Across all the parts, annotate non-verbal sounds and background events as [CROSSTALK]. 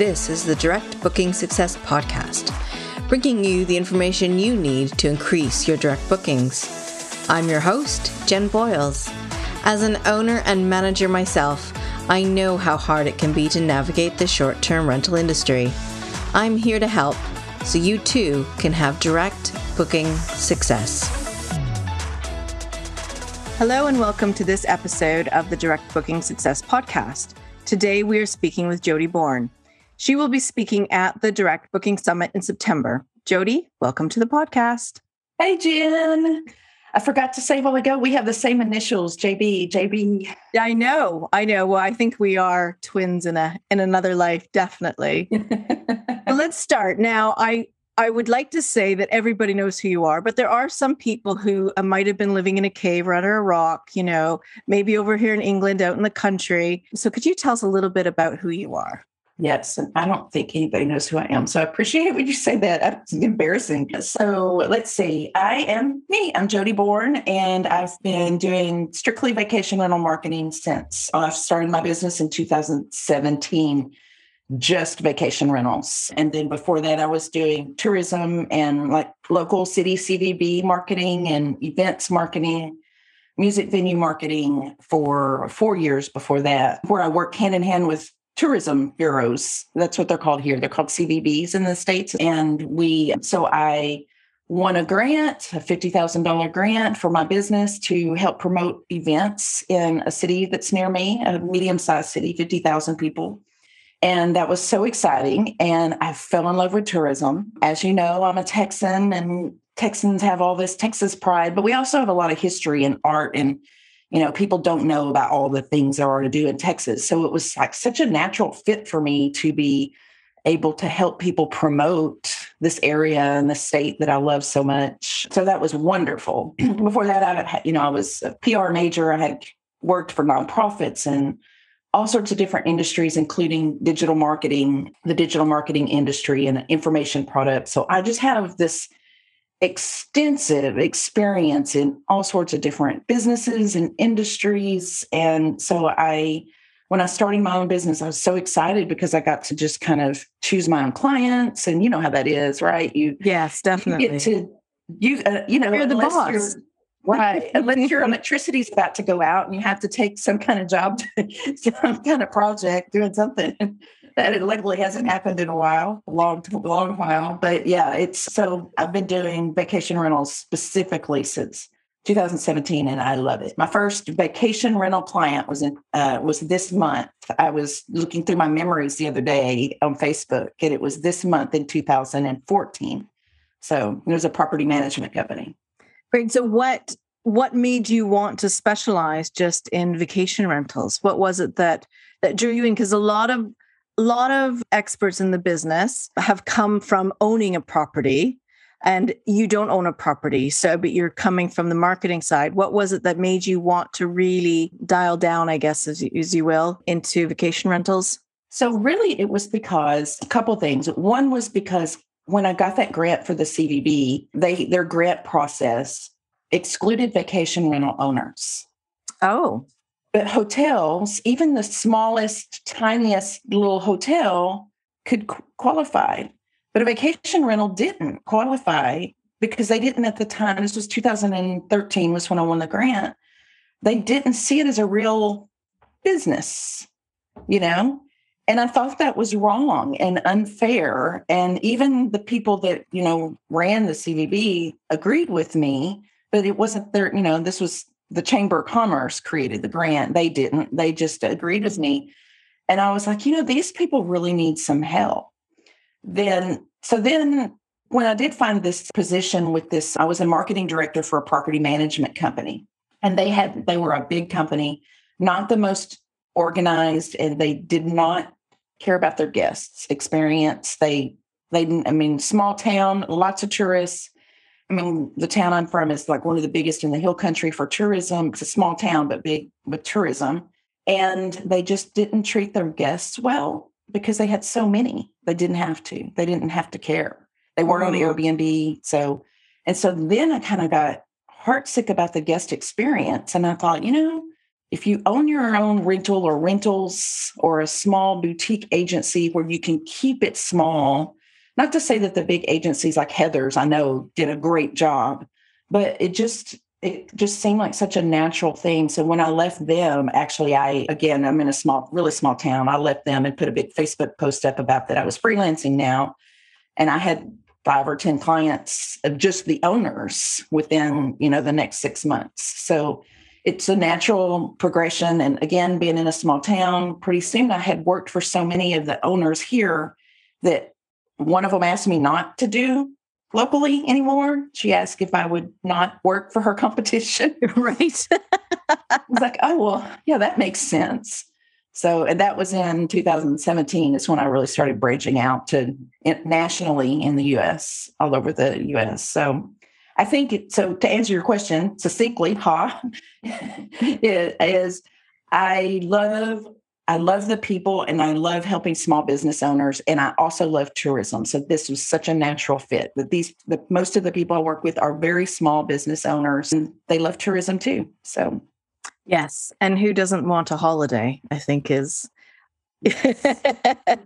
This is the Direct Booking Success Podcast, bringing you the information you need to increase your direct bookings. I'm your host, Jenn Boyles. As an owner and manager myself, I know how hard it can be to navigate the short term rental industry. I'm here to help so you too can have direct booking success. Hello, and welcome to this episode of the Direct Booking Success Podcast. Today we are speaking with Jodi Bourne. She will be speaking at the Direct Booking Summit in September. Jodi, welcome to the podcast. Hey, Jenn. I forgot to say while ago, we have the same initials, JB, JB. I know, I know. Well, I think we are twins in a in another life, definitely. [LAUGHS] let's start. Now, I I would like to say that everybody knows who you are, but there are some people who uh, might have been living in a cave or under a rock, you know, maybe over here in England, out in the country. So, could you tell us a little bit about who you are? Yes, and I don't think anybody knows who I am. So I appreciate when you say that. It's embarrassing. So let's see. I am me. I'm Jodi Bourne, and I've been doing strictly vacation rental marketing since I started my business in 2017, just vacation rentals. And then before that, I was doing tourism and like local city CVB marketing and events marketing music venue marketing for four years before that, where I worked hand in hand with tourism bureaus. That's what they're called here. They're called CVBs in the States. And we, so I won a grant, a $50,000 grant for my business to help promote events in a city that's near me, a medium sized city, 50,000 people. And that was so exciting. And I fell in love with tourism. As you know, I'm a Texan and Texans have all this Texas pride, but we also have a lot of history and art and you know, people don't know about all the things there are to do in Texas. So it was like such a natural fit for me to be able to help people promote this area and the state that I love so much. So that was wonderful. [CLEARS THROAT] Before that, I had, you know, I was a PR major. I had worked for nonprofits and all sorts of different industries, including digital marketing, the digital marketing industry, and information products. So I just have this extensive experience in all sorts of different businesses and industries. And so I, when I started my own business, I was so excited because I got to just kind of choose my own clients. And you know how that is, right? You yes, definitely you get to you uh, you know you're the boss. Right. [LAUGHS] Unless your electricity's about to go out and you have to take some kind of job, [LAUGHS] some kind of project, doing something that it luckily hasn't happened in a while, a long, long while. But yeah, it's so I've been doing vacation rentals specifically since 2017, and I love it. My first vacation rental client was in uh, was this month. I was looking through my memories the other day on Facebook, and it was this month in 2014. So it was a property management company. Great. So what what made you want to specialize just in vacation rentals? What was it that that drew you in? Because a lot of a lot of experts in the business have come from owning a property and you don't own a property. So but you're coming from the marketing side. What was it that made you want to really dial down i guess as you, as you will into vacation rentals? So really it was because a couple things. One was because when i got that grant for the cvb they their grant process excluded vacation rental owners. Oh but hotels, even the smallest, tiniest little hotel could qualify. But a vacation rental didn't qualify because they didn't at the time. This was 2013 was when I won the grant. They didn't see it as a real business, you know? And I thought that was wrong and unfair. And even the people that, you know, ran the CVB agreed with me, but it wasn't their, you know, this was the Chamber of Commerce created the grant. They didn't, they just agreed with me. And I was like, you know, these people really need some help. Then, so then when I did find this position with this, I was a marketing director for a property management company. And they had, they were a big company, not the most organized, and they did not care about their guests experience. They they didn't, I mean, small town, lots of tourists. I mean, the town I'm from is like one of the biggest in the hill country for tourism. It's a small town, but big with tourism. And they just didn't treat their guests well because they had so many. They didn't have to. They didn't have to care. They weren't on mm-hmm. Airbnb. So, and so then I kind of got heartsick about the guest experience. And I thought, you know, if you own your own rental or rentals or a small boutique agency where you can keep it small, not to say that the big agencies like Heather's, I know, did a great job, but it just it just seemed like such a natural thing. So when I left them, actually, I again, I'm in a small, really small town. I left them and put a big Facebook post up about that I was freelancing now, and I had five or ten clients of just the owners within you know the next six months. So it's a natural progression. And again, being in a small town, pretty soon I had worked for so many of the owners here that one of them asked me not to do locally anymore. She asked if I would not work for her [LAUGHS] competition. [LAUGHS] Right. I was like, oh, well, yeah, that makes sense. So, and that was in 2017 is when I really started branching out to nationally in the US, all over the US. So, I think it, so. To answer your question succinctly, [LAUGHS] ha, is I love I love the people and I love helping small business owners and I also love tourism. So this was such a natural fit. That these the, most of the people I work with are very small business owners and they love tourism too. So yes, and who doesn't want a holiday? I think is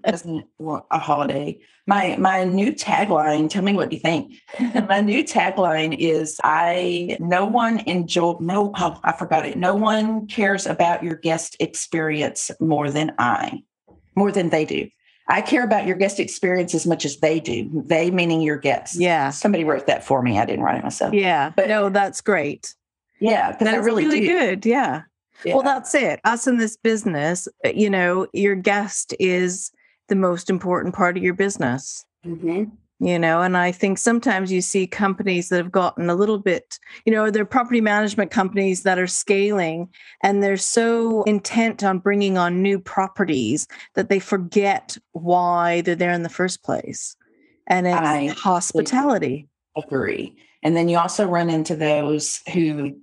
doesn't want a holiday. My my new tagline. Tell me what you think. [LAUGHS] my new tagline is: I no one enjoy no oh, I forgot it. No one cares about your guest experience more than I, more than they do. I care about your guest experience as much as they do. They meaning your guests. Yeah. Somebody wrote that for me. I didn't write it myself. Yeah. But no, that's great. Yeah, because I really, really good. Yeah. Yeah. Well, that's it. Us in this business, uh, you know, your guest is the most important part of your business. Mm-hmm. You know, and I think sometimes you see companies that have gotten a little bit, you know, they're property management companies that are scaling and they're so intent on bringing on new properties that they forget why they're there in the first place. And it's I hospitality. Agree. And then you also run into those who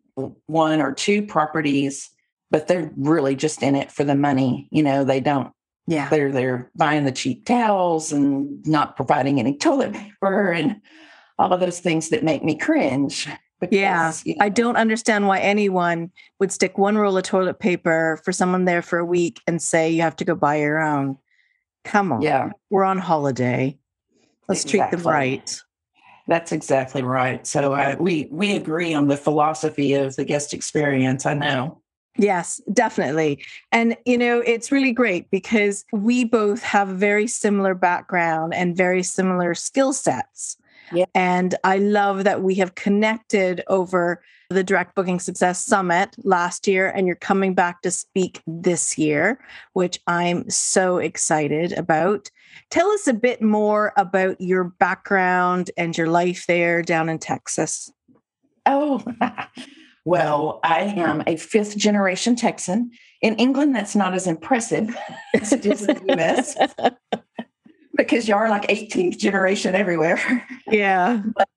one or two properties but they're really just in it for the money. You know, they don't. Yeah, they're they're buying the cheap towels and not providing any toilet paper and all of those things that make me cringe. Because, yeah, you know, I don't understand why anyone would stick one roll of toilet paper for someone there for a week and say you have to go buy your own. Come on, yeah, we're on holiday. Let's exactly. treat them right. That's exactly right. So uh, we we agree on the philosophy of the guest experience. I know. Yes, definitely. And, you know, it's really great because we both have a very similar background and very similar skill sets. Yeah. And I love that we have connected over the Direct Booking Success Summit last year, and you're coming back to speak this year, which I'm so excited about. Tell us a bit more about your background and your life there down in Texas. Oh, [LAUGHS] Well, I am a fifth generation Texan. In England, that's not as impressive [LAUGHS] as it is in the US [LAUGHS] because you are like 18th generation everywhere. Yeah. But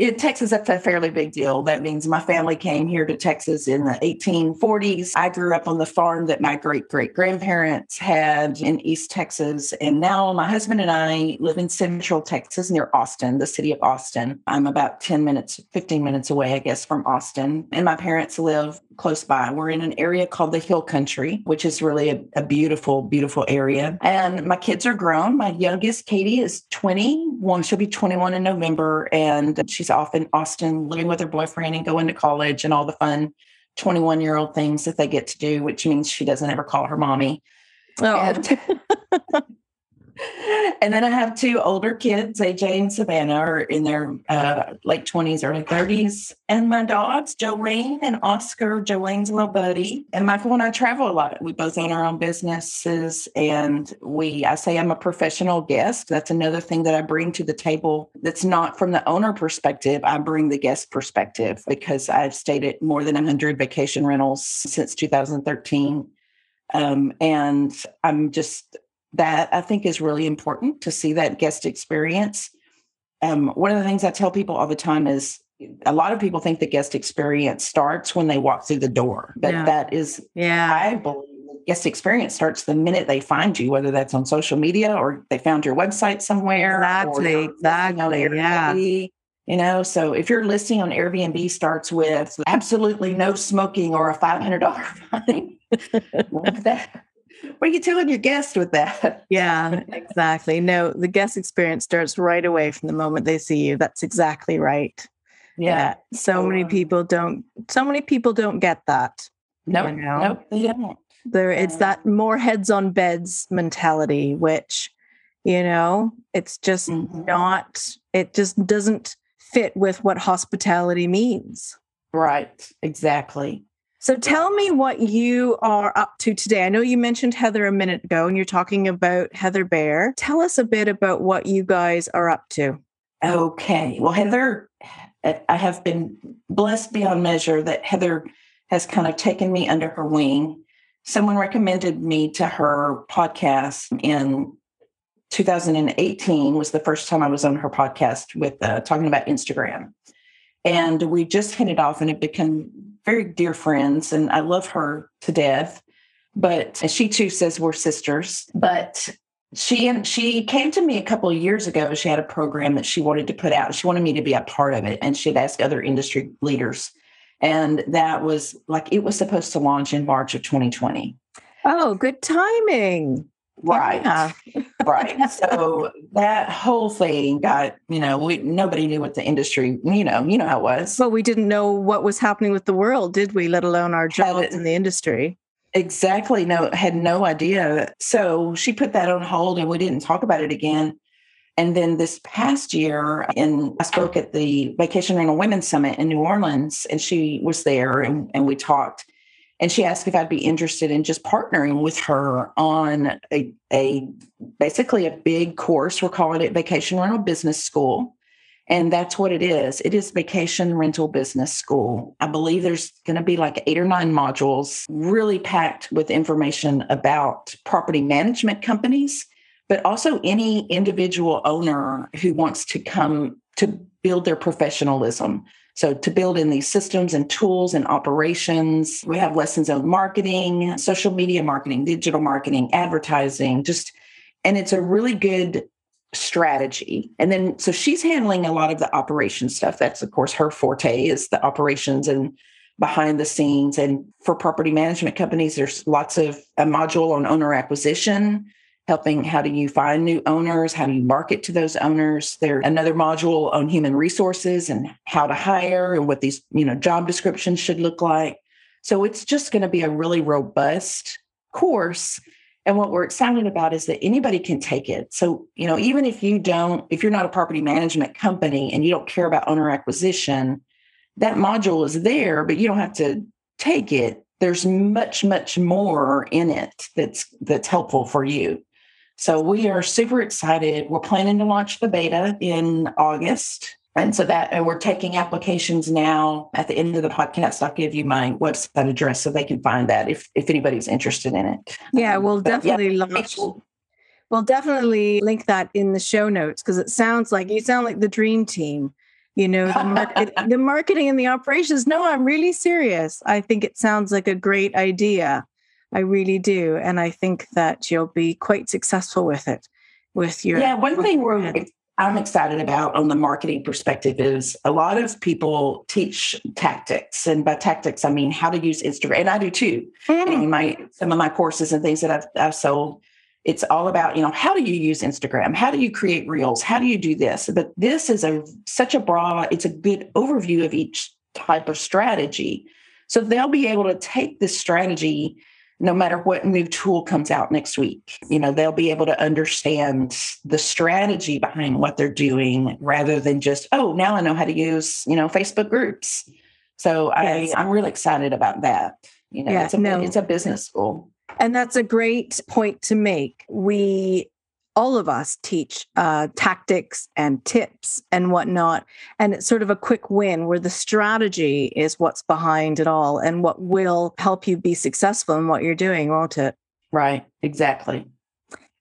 in Texas, that's a fairly big deal. That means my family came here to Texas in the 1840s. I grew up on the farm that my great great grandparents had in East Texas. And now my husband and I live in central Texas near Austin, the city of Austin. I'm about 10 minutes, 15 minutes away, I guess, from Austin. And my parents live close by. We're in an area called the Hill Country, which is really a, a, beautiful, beautiful area. And my kids are grown. My youngest, Katie, is 21. She'll be 21 in November. And she's off in Austin living with her boyfriend and going to college and all the fun 21 year old things that they get to do, which means she doesn't ever call her mommy. Oh. And, [LAUGHS] [LAUGHS] and then I have two older kids, AJ and Savannah, are in their uh, late 20s, early 30s. And my dogs, Jolene and Oscar, Jolene's little buddy. And Michael and I travel a lot. We both own our own businesses. And we, I say I'm a professional guest. That's another thing that I bring to the table that's not from the owner perspective. I bring the guest perspective because I've stayed at more than 100 vacation rentals since 2013. Um, and I'm just that I think is really important to see that guest experience. Um, one of the things I tell people all the time is a lot of people think the guest experience starts when they walk through the door, but Yeah. that is, Yeah. I believe, the guest experience starts the minute they find you, whether that's on social media or they found your website somewhere. Exactly, you're listing on exactly, yeah. You know, so if your listing on Airbnb starts with absolutely no smoking or a $500 fine, [LAUGHS] that, what are you telling your guest with that? [LAUGHS] Yeah, exactly. No, the guest experience starts right away from the moment they see you. That's exactly right. Yeah. So many people don't so many people don't get that. Nope. you know? Nope. They don't. There it's Um, that more heads on beds mentality, which, you know, it's just Mhm. not it just doesn't fit with what hospitality means. Right. Exactly. So tell me what you are up to today. I know you mentioned Heather a minute ago and you're talking about Heather Bayer. Tell us a bit about what you guys are up to. Okay. Well, Heather, I have been blessed beyond measure that Heather has kind of taken me under her wing. Someone recommended me to her podcast in 2018 was the first time I was on her podcast with uh, talking about Instagram. And we just hit it off and it become very dear friends. And I love her to death. But she too says we're sisters. But she and she came to me a couple of years ago. She had a program that she wanted to put out. She wanted me to be a part of it, and she'd asked other industry leaders. And that was like it was supposed to launch in March of 2020. Oh, good timing. Right. Yeah. right. So [LAUGHS] that whole thing got, you know, we nobody knew what the industry, you know, you know how it was. Well, we didn't know what was happening with the world, did we? Let alone our jobs it. in the industry. Exactly. No, had no idea. So she put that on hold and we didn't talk about it again. And then this past year, and I spoke at the Vacation Rental Women's Summit in New Orleans, and she was there and, and we talked. And she asked if I'd be interested in just partnering with her on a, a basically a big course. We're calling it Vacation Rental Business School. And that's what it is. It is Vacation Rental Business School. I believe there's going to be like eight or nine modules, really packed with information about property management companies, but also any individual owner who wants to come to build their professionalism. So, to build in these systems and tools and operations, we have lessons on marketing, social media marketing, digital marketing, advertising, just, and it's a really good strategy. And then, so she's handling a lot of the operation stuff. That's, of course, her forte is the operations and behind the scenes. And for property management companies, there's lots of a module on owner acquisition, helping how do you find new owners, how do you market to those owners. There's another module on human resources and how to hire and what these, you know, job descriptions should look like. So it's just going to be a really robust course. And what we're excited about is that anybody can take it. So, you know, even if you don't, if you're not a property management company and you don't care about owner acquisition, that module is there, but you don't have to take it. There's much, much more in it that's that's helpful for you. So we are super excited. We're planning to launch the beta in August. And so that, and we're taking applications now. At the end of the podcast, I'll give you my website address so they can find that if if anybody's interested in it. Yeah, Um, we'll but yeah, definitely launch. We'll definitely link that in the show notes because it sounds like you sound like the dream team. You know, the, market, [LAUGHS] the marketing and the operations. No, I'm really serious. I think it sounds like a great idea. I really do. And I think that you'll be quite successful with it. With your yeah, one thing we're. I'm excited about on the marketing perspective is a lot of people teach tactics, and by tactics I mean how to use Instagram, and I do too. Mm, in my some of my courses and things that I've, I've sold it's all about you know how do you use instagram how do you create reels how do you do this but this is a such a broad it's a good overview of each type of strategy so they'll be able to take this strategy no matter what new tool comes out next week. You know, they'll be able to understand the strategy behind what they're doing rather than just, oh, now I know how to use, you know, Facebook groups. So yes. I, I'm really excited about that. You know, yeah, it's, a, no. it's a business school. And that's a great point to make. We all of us teach uh, tactics and tips and whatnot. And it's sort of a quick win where the strategy is what's behind it all and what will help you be successful in what you're doing, won't it? Right, exactly.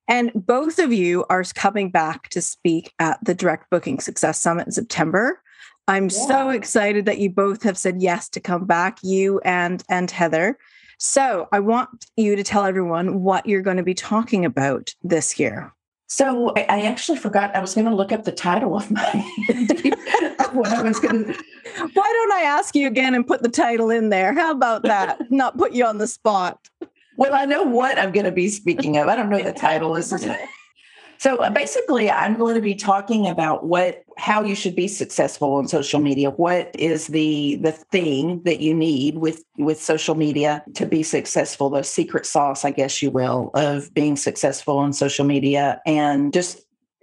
And both of you are coming back to speak at the Direct Booking Success Summit in September. I'm yeah. so excited that you both have said yes to come back, you and and Heather. So I want you to tell everyone what you're going to be talking about this year. So I actually forgot I was going to look up the title of my [LAUGHS] what I was going. Why don't I ask you again and put the title in there? How about that? Not put you on the spot. Well, I know what I'm going to be speaking of. I don't know the title. Is so uh, basically, I'm going to be talking about what how you should be successful on social media. What is the the thing that you need with with social media to be successful? The secret sauce, I guess you will, of being successful on social media, and just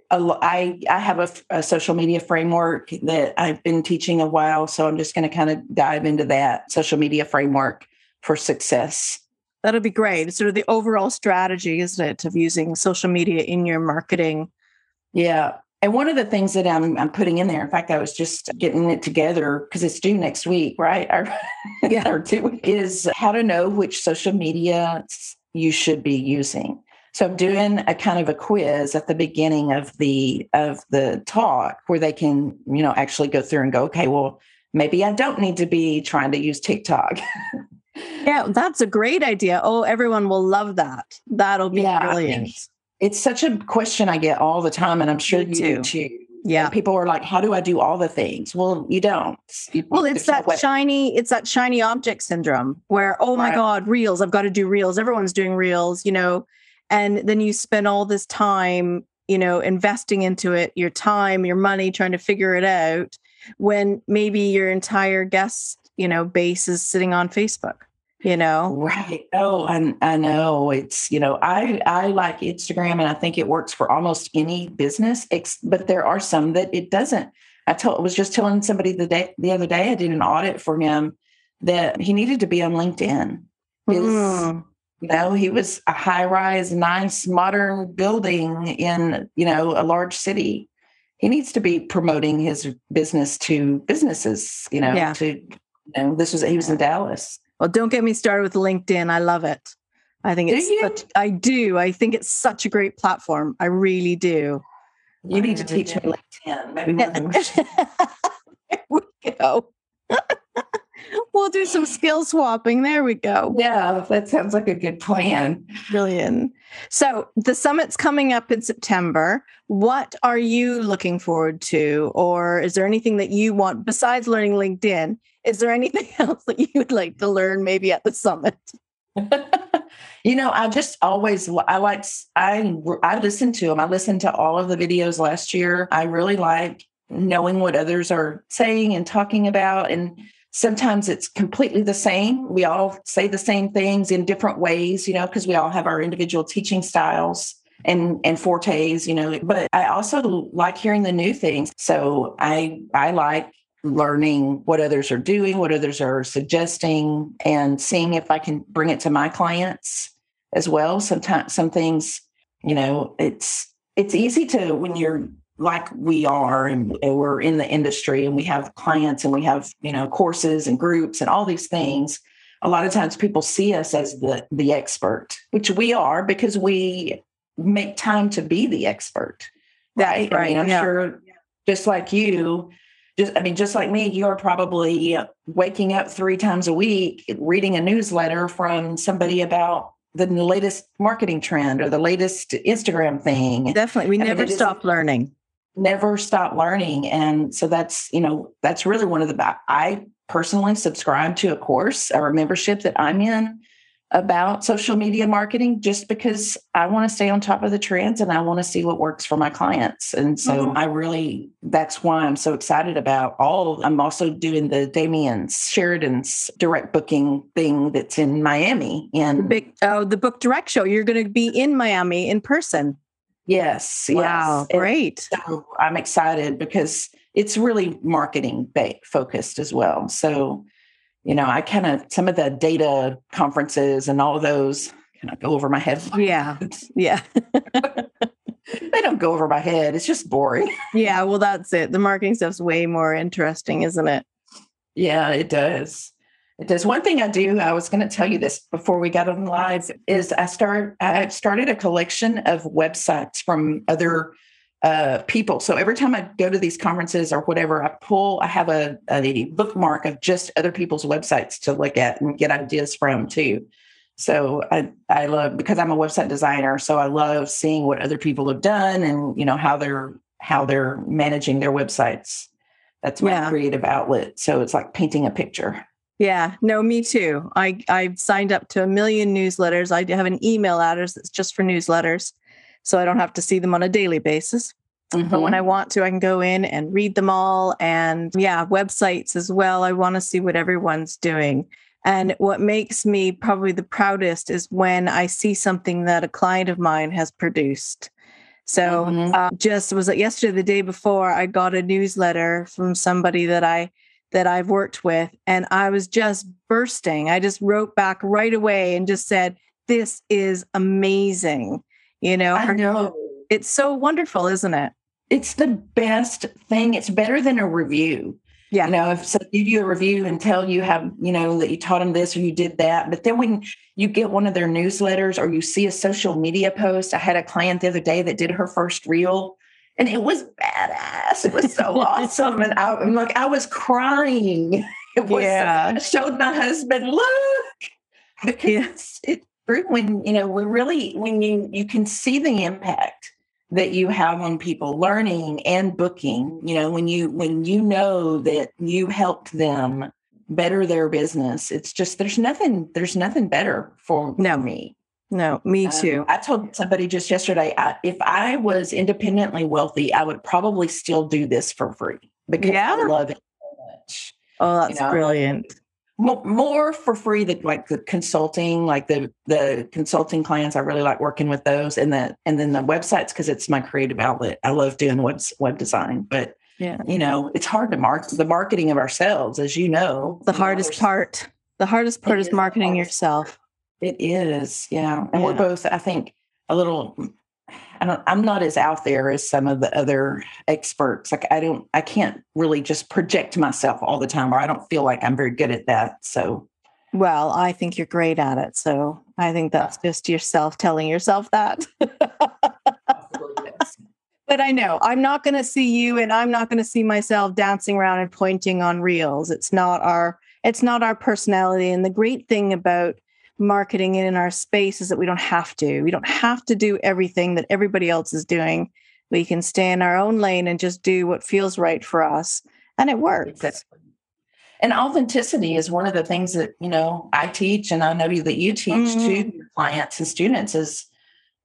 I I have a, a, social media framework that I've been teaching a while, so I'm just going to kind of dive into that social media framework for success. That'll be great. It's sort of the overall strategy, isn't it, of using social media in your marketing? Yeah. And one of the things that I'm, I'm putting in there, in fact, I was just getting it together because it's due next week, right? [LAUGHS] Or, yeah. or two is how to know which social media you should be using. So I'm doing a kind of a quiz at the beginning of the of the talk where they can, you know, actually go through and go, okay, well, maybe I don't need to be trying to use TikTok. [LAUGHS] Yeah, that's a great idea. Oh, everyone will love that. That'll be yeah, brilliant. It's such a question I get all the time, and I'm sure Me you too. too. Yeah. people are like, how do I do all the things? Well, you don't. You, well, it's that no shiny, it's that shiny object syndrome where, oh my right. God, reels, I've got to do reels. Everyone's doing reels, you know, and then you spend all this time, you know, investing into it, your time, your money, trying to figure it out when maybe your entire guest, you know, base is sitting on Facebook you know? Right. Oh I, I know it's you know i i like instagram and i think it works for almost any business but there are some that it doesn't. I told was just telling somebody the day the other day i did an audit for him that he needed to be on linkedin. His, mm. you know he was a high rise nice modern building in you know a large city. He needs to be promoting his business to businesses you know yeah. to you know this was he was in dallas well, don't get me started with LinkedIn. I love it. I think it's such, I do. I think it's such a great platform. I really do. You need to teach me LinkedIn. Maybe [LAUGHS] there we go. [LAUGHS] we'll do some skill swapping. There we go. Yeah, that sounds like a good plan. Brilliant. So the summit's coming up in September. What are you looking forward to? Or is there anything that you want besides learning LinkedIn? Is there anything [LAUGHS] else that you would like to learn maybe at the summit? [LAUGHS] you know, I just always I like I I listen to them. I listened to all of the videos last year. I really like knowing what others are saying and talking about and sometimes it's completely the same. We all say the same things in different ways, you know, because we all have our individual teaching styles and and fortes, you know, but I also like hearing the new things. So I I like learning what others are doing, what others are suggesting, and seeing if I can bring it to my clients as well. Sometimes some things, you know, it's it's easy to when you're like we are and, and we're in the industry and we have clients and we have, you know, courses and groups and all these things. A lot of times people see us as the the expert, which we are because we make time to be the expert. Right. right. I mean, I'm yeah. sure just like you, just i mean just like me you're probably waking up three times a week reading a newsletter from somebody about the latest marketing trend or the latest instagram thing definitely we I never mean, stop learning never stop learning and so that's you know that's really one of the i personally subscribe to a course or a membership that i'm in about social media marketing just because I want to stay on top of the trends and I want to see what works for my clients. And so mm-hmm. I really, that's why I'm so excited about all. I'm also doing the Damien's Sheridan's direct booking thing that's in Miami. And the big, oh, the book direct show. You're going to be in Miami in person. Yes. Wow. Yes. Great. So I'm excited because it's really marketing focused as well. So you know, I kind of some of the data conferences and all of those kind of go over my head. Oh, yeah. [LAUGHS] Yeah. they don't go over my head. It's just boring. Yeah. Well, that's it. The marketing stuff's way more interesting, isn't it? Yeah, it does. It does. One thing I do, I was going to tell you this before we got on live, is I start I started a collection of websites from other uh, people. So every time I go to these conferences or whatever, I pull, I have a, a bookmark of just other people's websites to look at and get ideas from too. So I, I love because I'm a website designer. So I love seeing what other people have done and you know how they're how they're managing their websites. That's my yeah. creative outlet. So it's like painting a picture. Yeah, no, me too. I I've signed up to a million newsletters. I have an email address that's just for newsletters so I don't have to see them on a daily basis. Mm-hmm. But when I want to, I can go in and read them all. And yeah, websites as well. I want to see what everyone's doing. And what makes me probably the proudest is when I see something that a client of mine has produced. So mm-hmm. uh, just was it yesterday, the day before, I got a newsletter from somebody that I that I've worked with, and I was just bursting. I just wrote back right away and just said, "This is amazing." You know, I know. It's so wonderful, isn't it? It's the best thing. It's better than a review. Yeah. You know, if so give you a review and tell you how, you know, that you taught them this or you did that. But then when you get one of their newsletters or you see a social media post, I had a client the other day that did her first reel and it was badass. It was so [LAUGHS] awesome. And I, am like, I was crying. It was, yeah. I showed my husband, look, because it, when you know we really when you you can see the impact that you have on people learning and booking you know when you when you know that you helped them better their business it's just there's nothing there's nothing better for no me no me um, too. Um, i told somebody just yesterday I, if i was independently wealthy i would probably still do this for free because yeah. i love it so much oh that's you know? brilliant. More for free than like the consulting like the the consulting clients i really like working with those and the and then the websites because it's my creative outlet. I love doing web web design but yeah. you know it's hard to market the marketing of ourselves as you know the hardest know, part. The hardest part is, is marketing yourself it is yeah and yeah. we're both i think a little mm, I don't, I'm not as out there as some of the other experts. Like I don't, I can't really just project myself all the time, or I don't feel like I'm very good at that. So, well, I think you're great at it. So I think that's just yourself telling yourself that. [LAUGHS] but I know I'm not going to see you, and I'm not going to see myself dancing around and pointing on reels. It's not our, it's not our personality. And the great thing about marketing in our space is that we don't have to. We don't have to do everything that everybody else is doing. We can stay in our own lane and just do what feels right for us. And it works. Exactly. And authenticity is one of the things that, you know, I teach and I know that you teach mm-hmm. to clients and students is,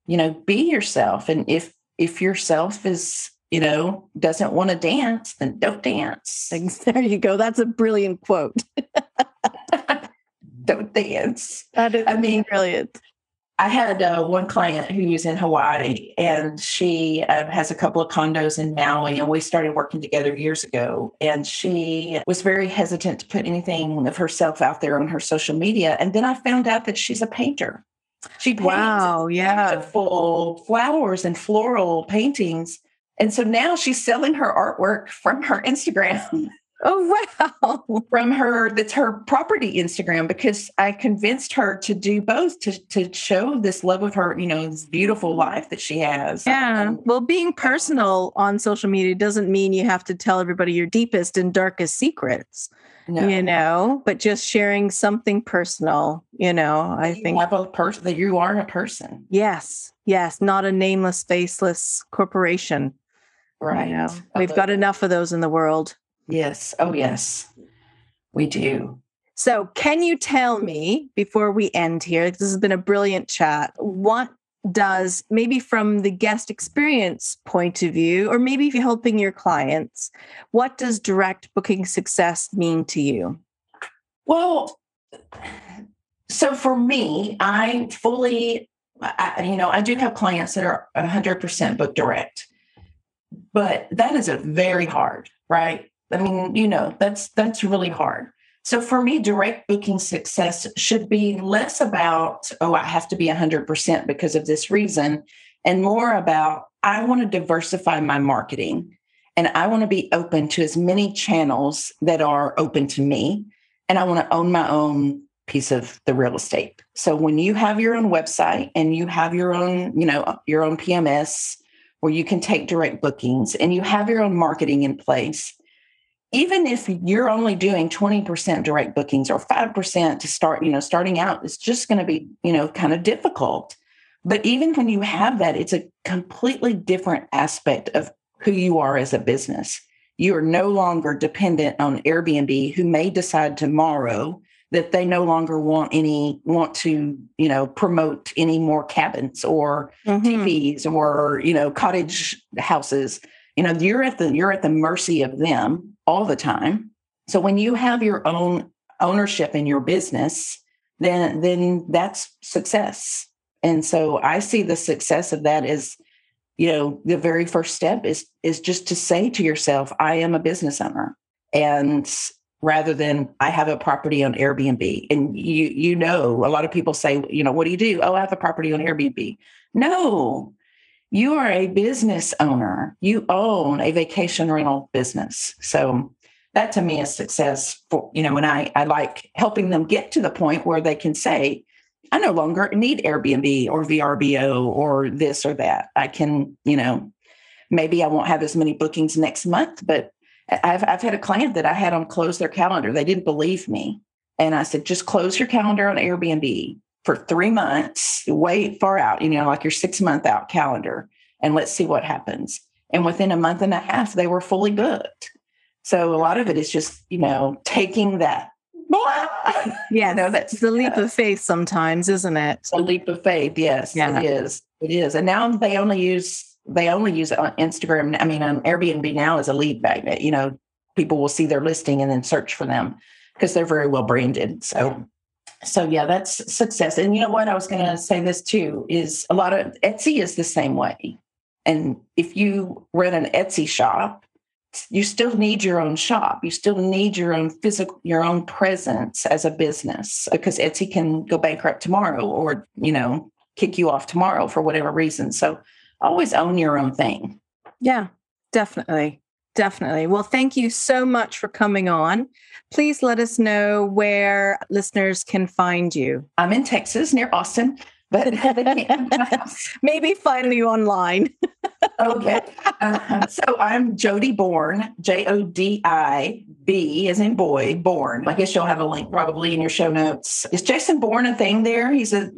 you know, be yourself. And if if yourself is, you know, doesn't want to dance, then don't dance. [LAUGHS] There you go. That's a brilliant quote. [LAUGHS] don't dance. That is I mean, brilliant. I had uh, one client who's in Hawaii, and she uh, has a couple of condos in Maui, and we started working together years ago. And she was very hesitant to put anything of herself out there on her social media. And then I found out that she's a painter. She paints wow, yeah, full flowers and floral paintings. And so now she's selling her artwork from her Instagram. [LAUGHS] Oh wow! [LAUGHS] From her, that's her property Instagram because I convinced her to do both to to show this love of her, you know, this beautiful life that she has. Yeah. Um, well, being personal on social media doesn't mean you have to tell everybody your deepest and darkest secrets. No. You know, but just sharing something personal, you know, I you think have a person that you are a person. Yes. Yes. Not a nameless, faceless corporation. Right. You know, we've got enough of those in the world. Yes. Oh, yes. We do. So, can you tell me before we end here? This has been a brilliant chat. What does maybe from the guest experience point of view, or maybe if you're helping your clients, what does direct booking success mean to you? Well, so for me, I fully, I, you know, I do have clients that are 100% book direct, but that is a very hard, right? I mean, you know, that's that's really hard. So for me, direct booking success should be less about, oh, I have to be 100% because of this reason, and more about, I want to diversify my marketing and I want to be open to as many channels that are open to me. And I want to own my own piece of the real estate. So when you have your own website and you have your own, you know, your own PMS where you can take direct bookings and you have your own marketing in place, even if you're only doing 20% direct bookings or 5% to start, you know, starting out, it's just going to be, you know, kind of difficult. But even when you have that, it's a completely different aspect of who you are as a business. You are no longer dependent on Airbnb, who may decide tomorrow that they no longer want any want to you know promote any more cabins or mm-hmm. TVs or you know cottage houses. You know you're at the you're at the mercy of them all the time. So when you have your own ownership in your business, then then that's success. And so I see the success of that as you know the very first step is is just to say to yourself I am a business owner and rather than I have a property on Airbnb and you you know a lot of people say you know what do you do oh I have a property on Airbnb no you are a business owner. You own a vacation rental business. So that to me is success for, you know, when I, I like helping them get to the point where they can say, I no longer need Airbnb or VRBO or this or that. I can, you know, maybe I won't have as many bookings next month, but I've, I've had a client that I had them close their calendar. They didn't believe me. And I said, just close your calendar on Airbnb for three months, way far out, you know, like your six month out calendar, and let's see what happens. And within a month and a half, they were fully booked. So a lot of it is just, you know, taking that. [LAUGHS] yeah, no, that's the leap of faith sometimes, isn't it? A leap of faith, yes, yeah. it is. It is. And now they only use they only use on Instagram. I mean, on Airbnb now is a lead magnet. You know, people will see their listing and then search for them because they're very well branded. So so yeah that's success. And you know what? I was going to say this too is a lot of etsy is the same way. And if you run an etsy shop you still need your own shop. You still need your own physical your own presence as a business because etsy can go bankrupt tomorrow or you know kick you off tomorrow for whatever reason. So always own your own thing. Yeah definitely Definitely. Well, thank you so much for coming on. Please let us know where listeners can find you. I'm in Texas near Austin, but [LAUGHS] maybe find you online. [LAUGHS] okay. Uh, so I'm Jodi Bourne, J O D I B as in boy, Bourne. I guess you'll have a link probably in your show notes. Is Jason Bourne a thing there? He's a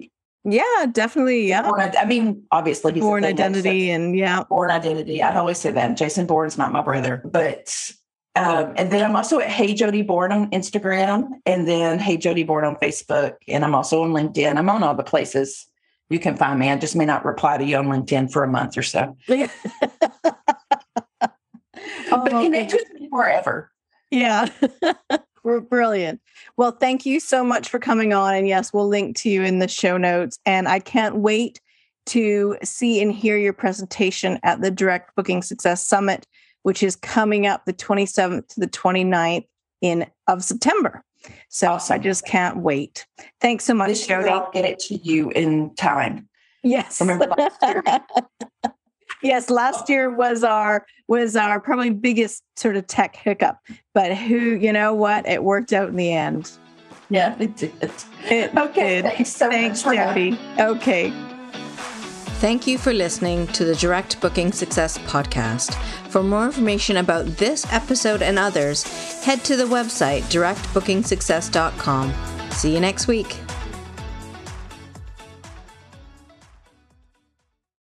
yeah, definitely. Yeah. Bourne, I mean, obviously, he's Bourne identity and yeah. born identity. I'd always say that. Jason Bourne's not my brother. But, um, and then I'm also at Hey Jodi Bourne on Instagram and then Hey Jodi Bourne on Facebook. And I'm also on LinkedIn. I'm on all the places you can find me. I just may not reply to you on LinkedIn for a month or so. [LAUGHS] but connect with me wherever. Yeah. [LAUGHS] Brilliant. Well, thank you so much for coming on. And yes, we'll link to you in the show notes. And I can't wait to see and hear your presentation at the Direct Booking Success Summit, which is coming up the 27th to the 29th in of September. So awesome. I just can't wait. Thanks so much, Jodi. I'll get it to you in time. Yes. Remember last year? [LAUGHS] yes, last oh. year was our was our probably biggest sort of tech hiccup. But who, you know what? It worked out in the end. Yeah, it did. It okay. Did. Thanks so Thanks, much. Jodi. Okay. Thank you for listening to the Direct Booking Success podcast. For more information about this episode and others, head to the website directbookingsuccess.com. See you next week.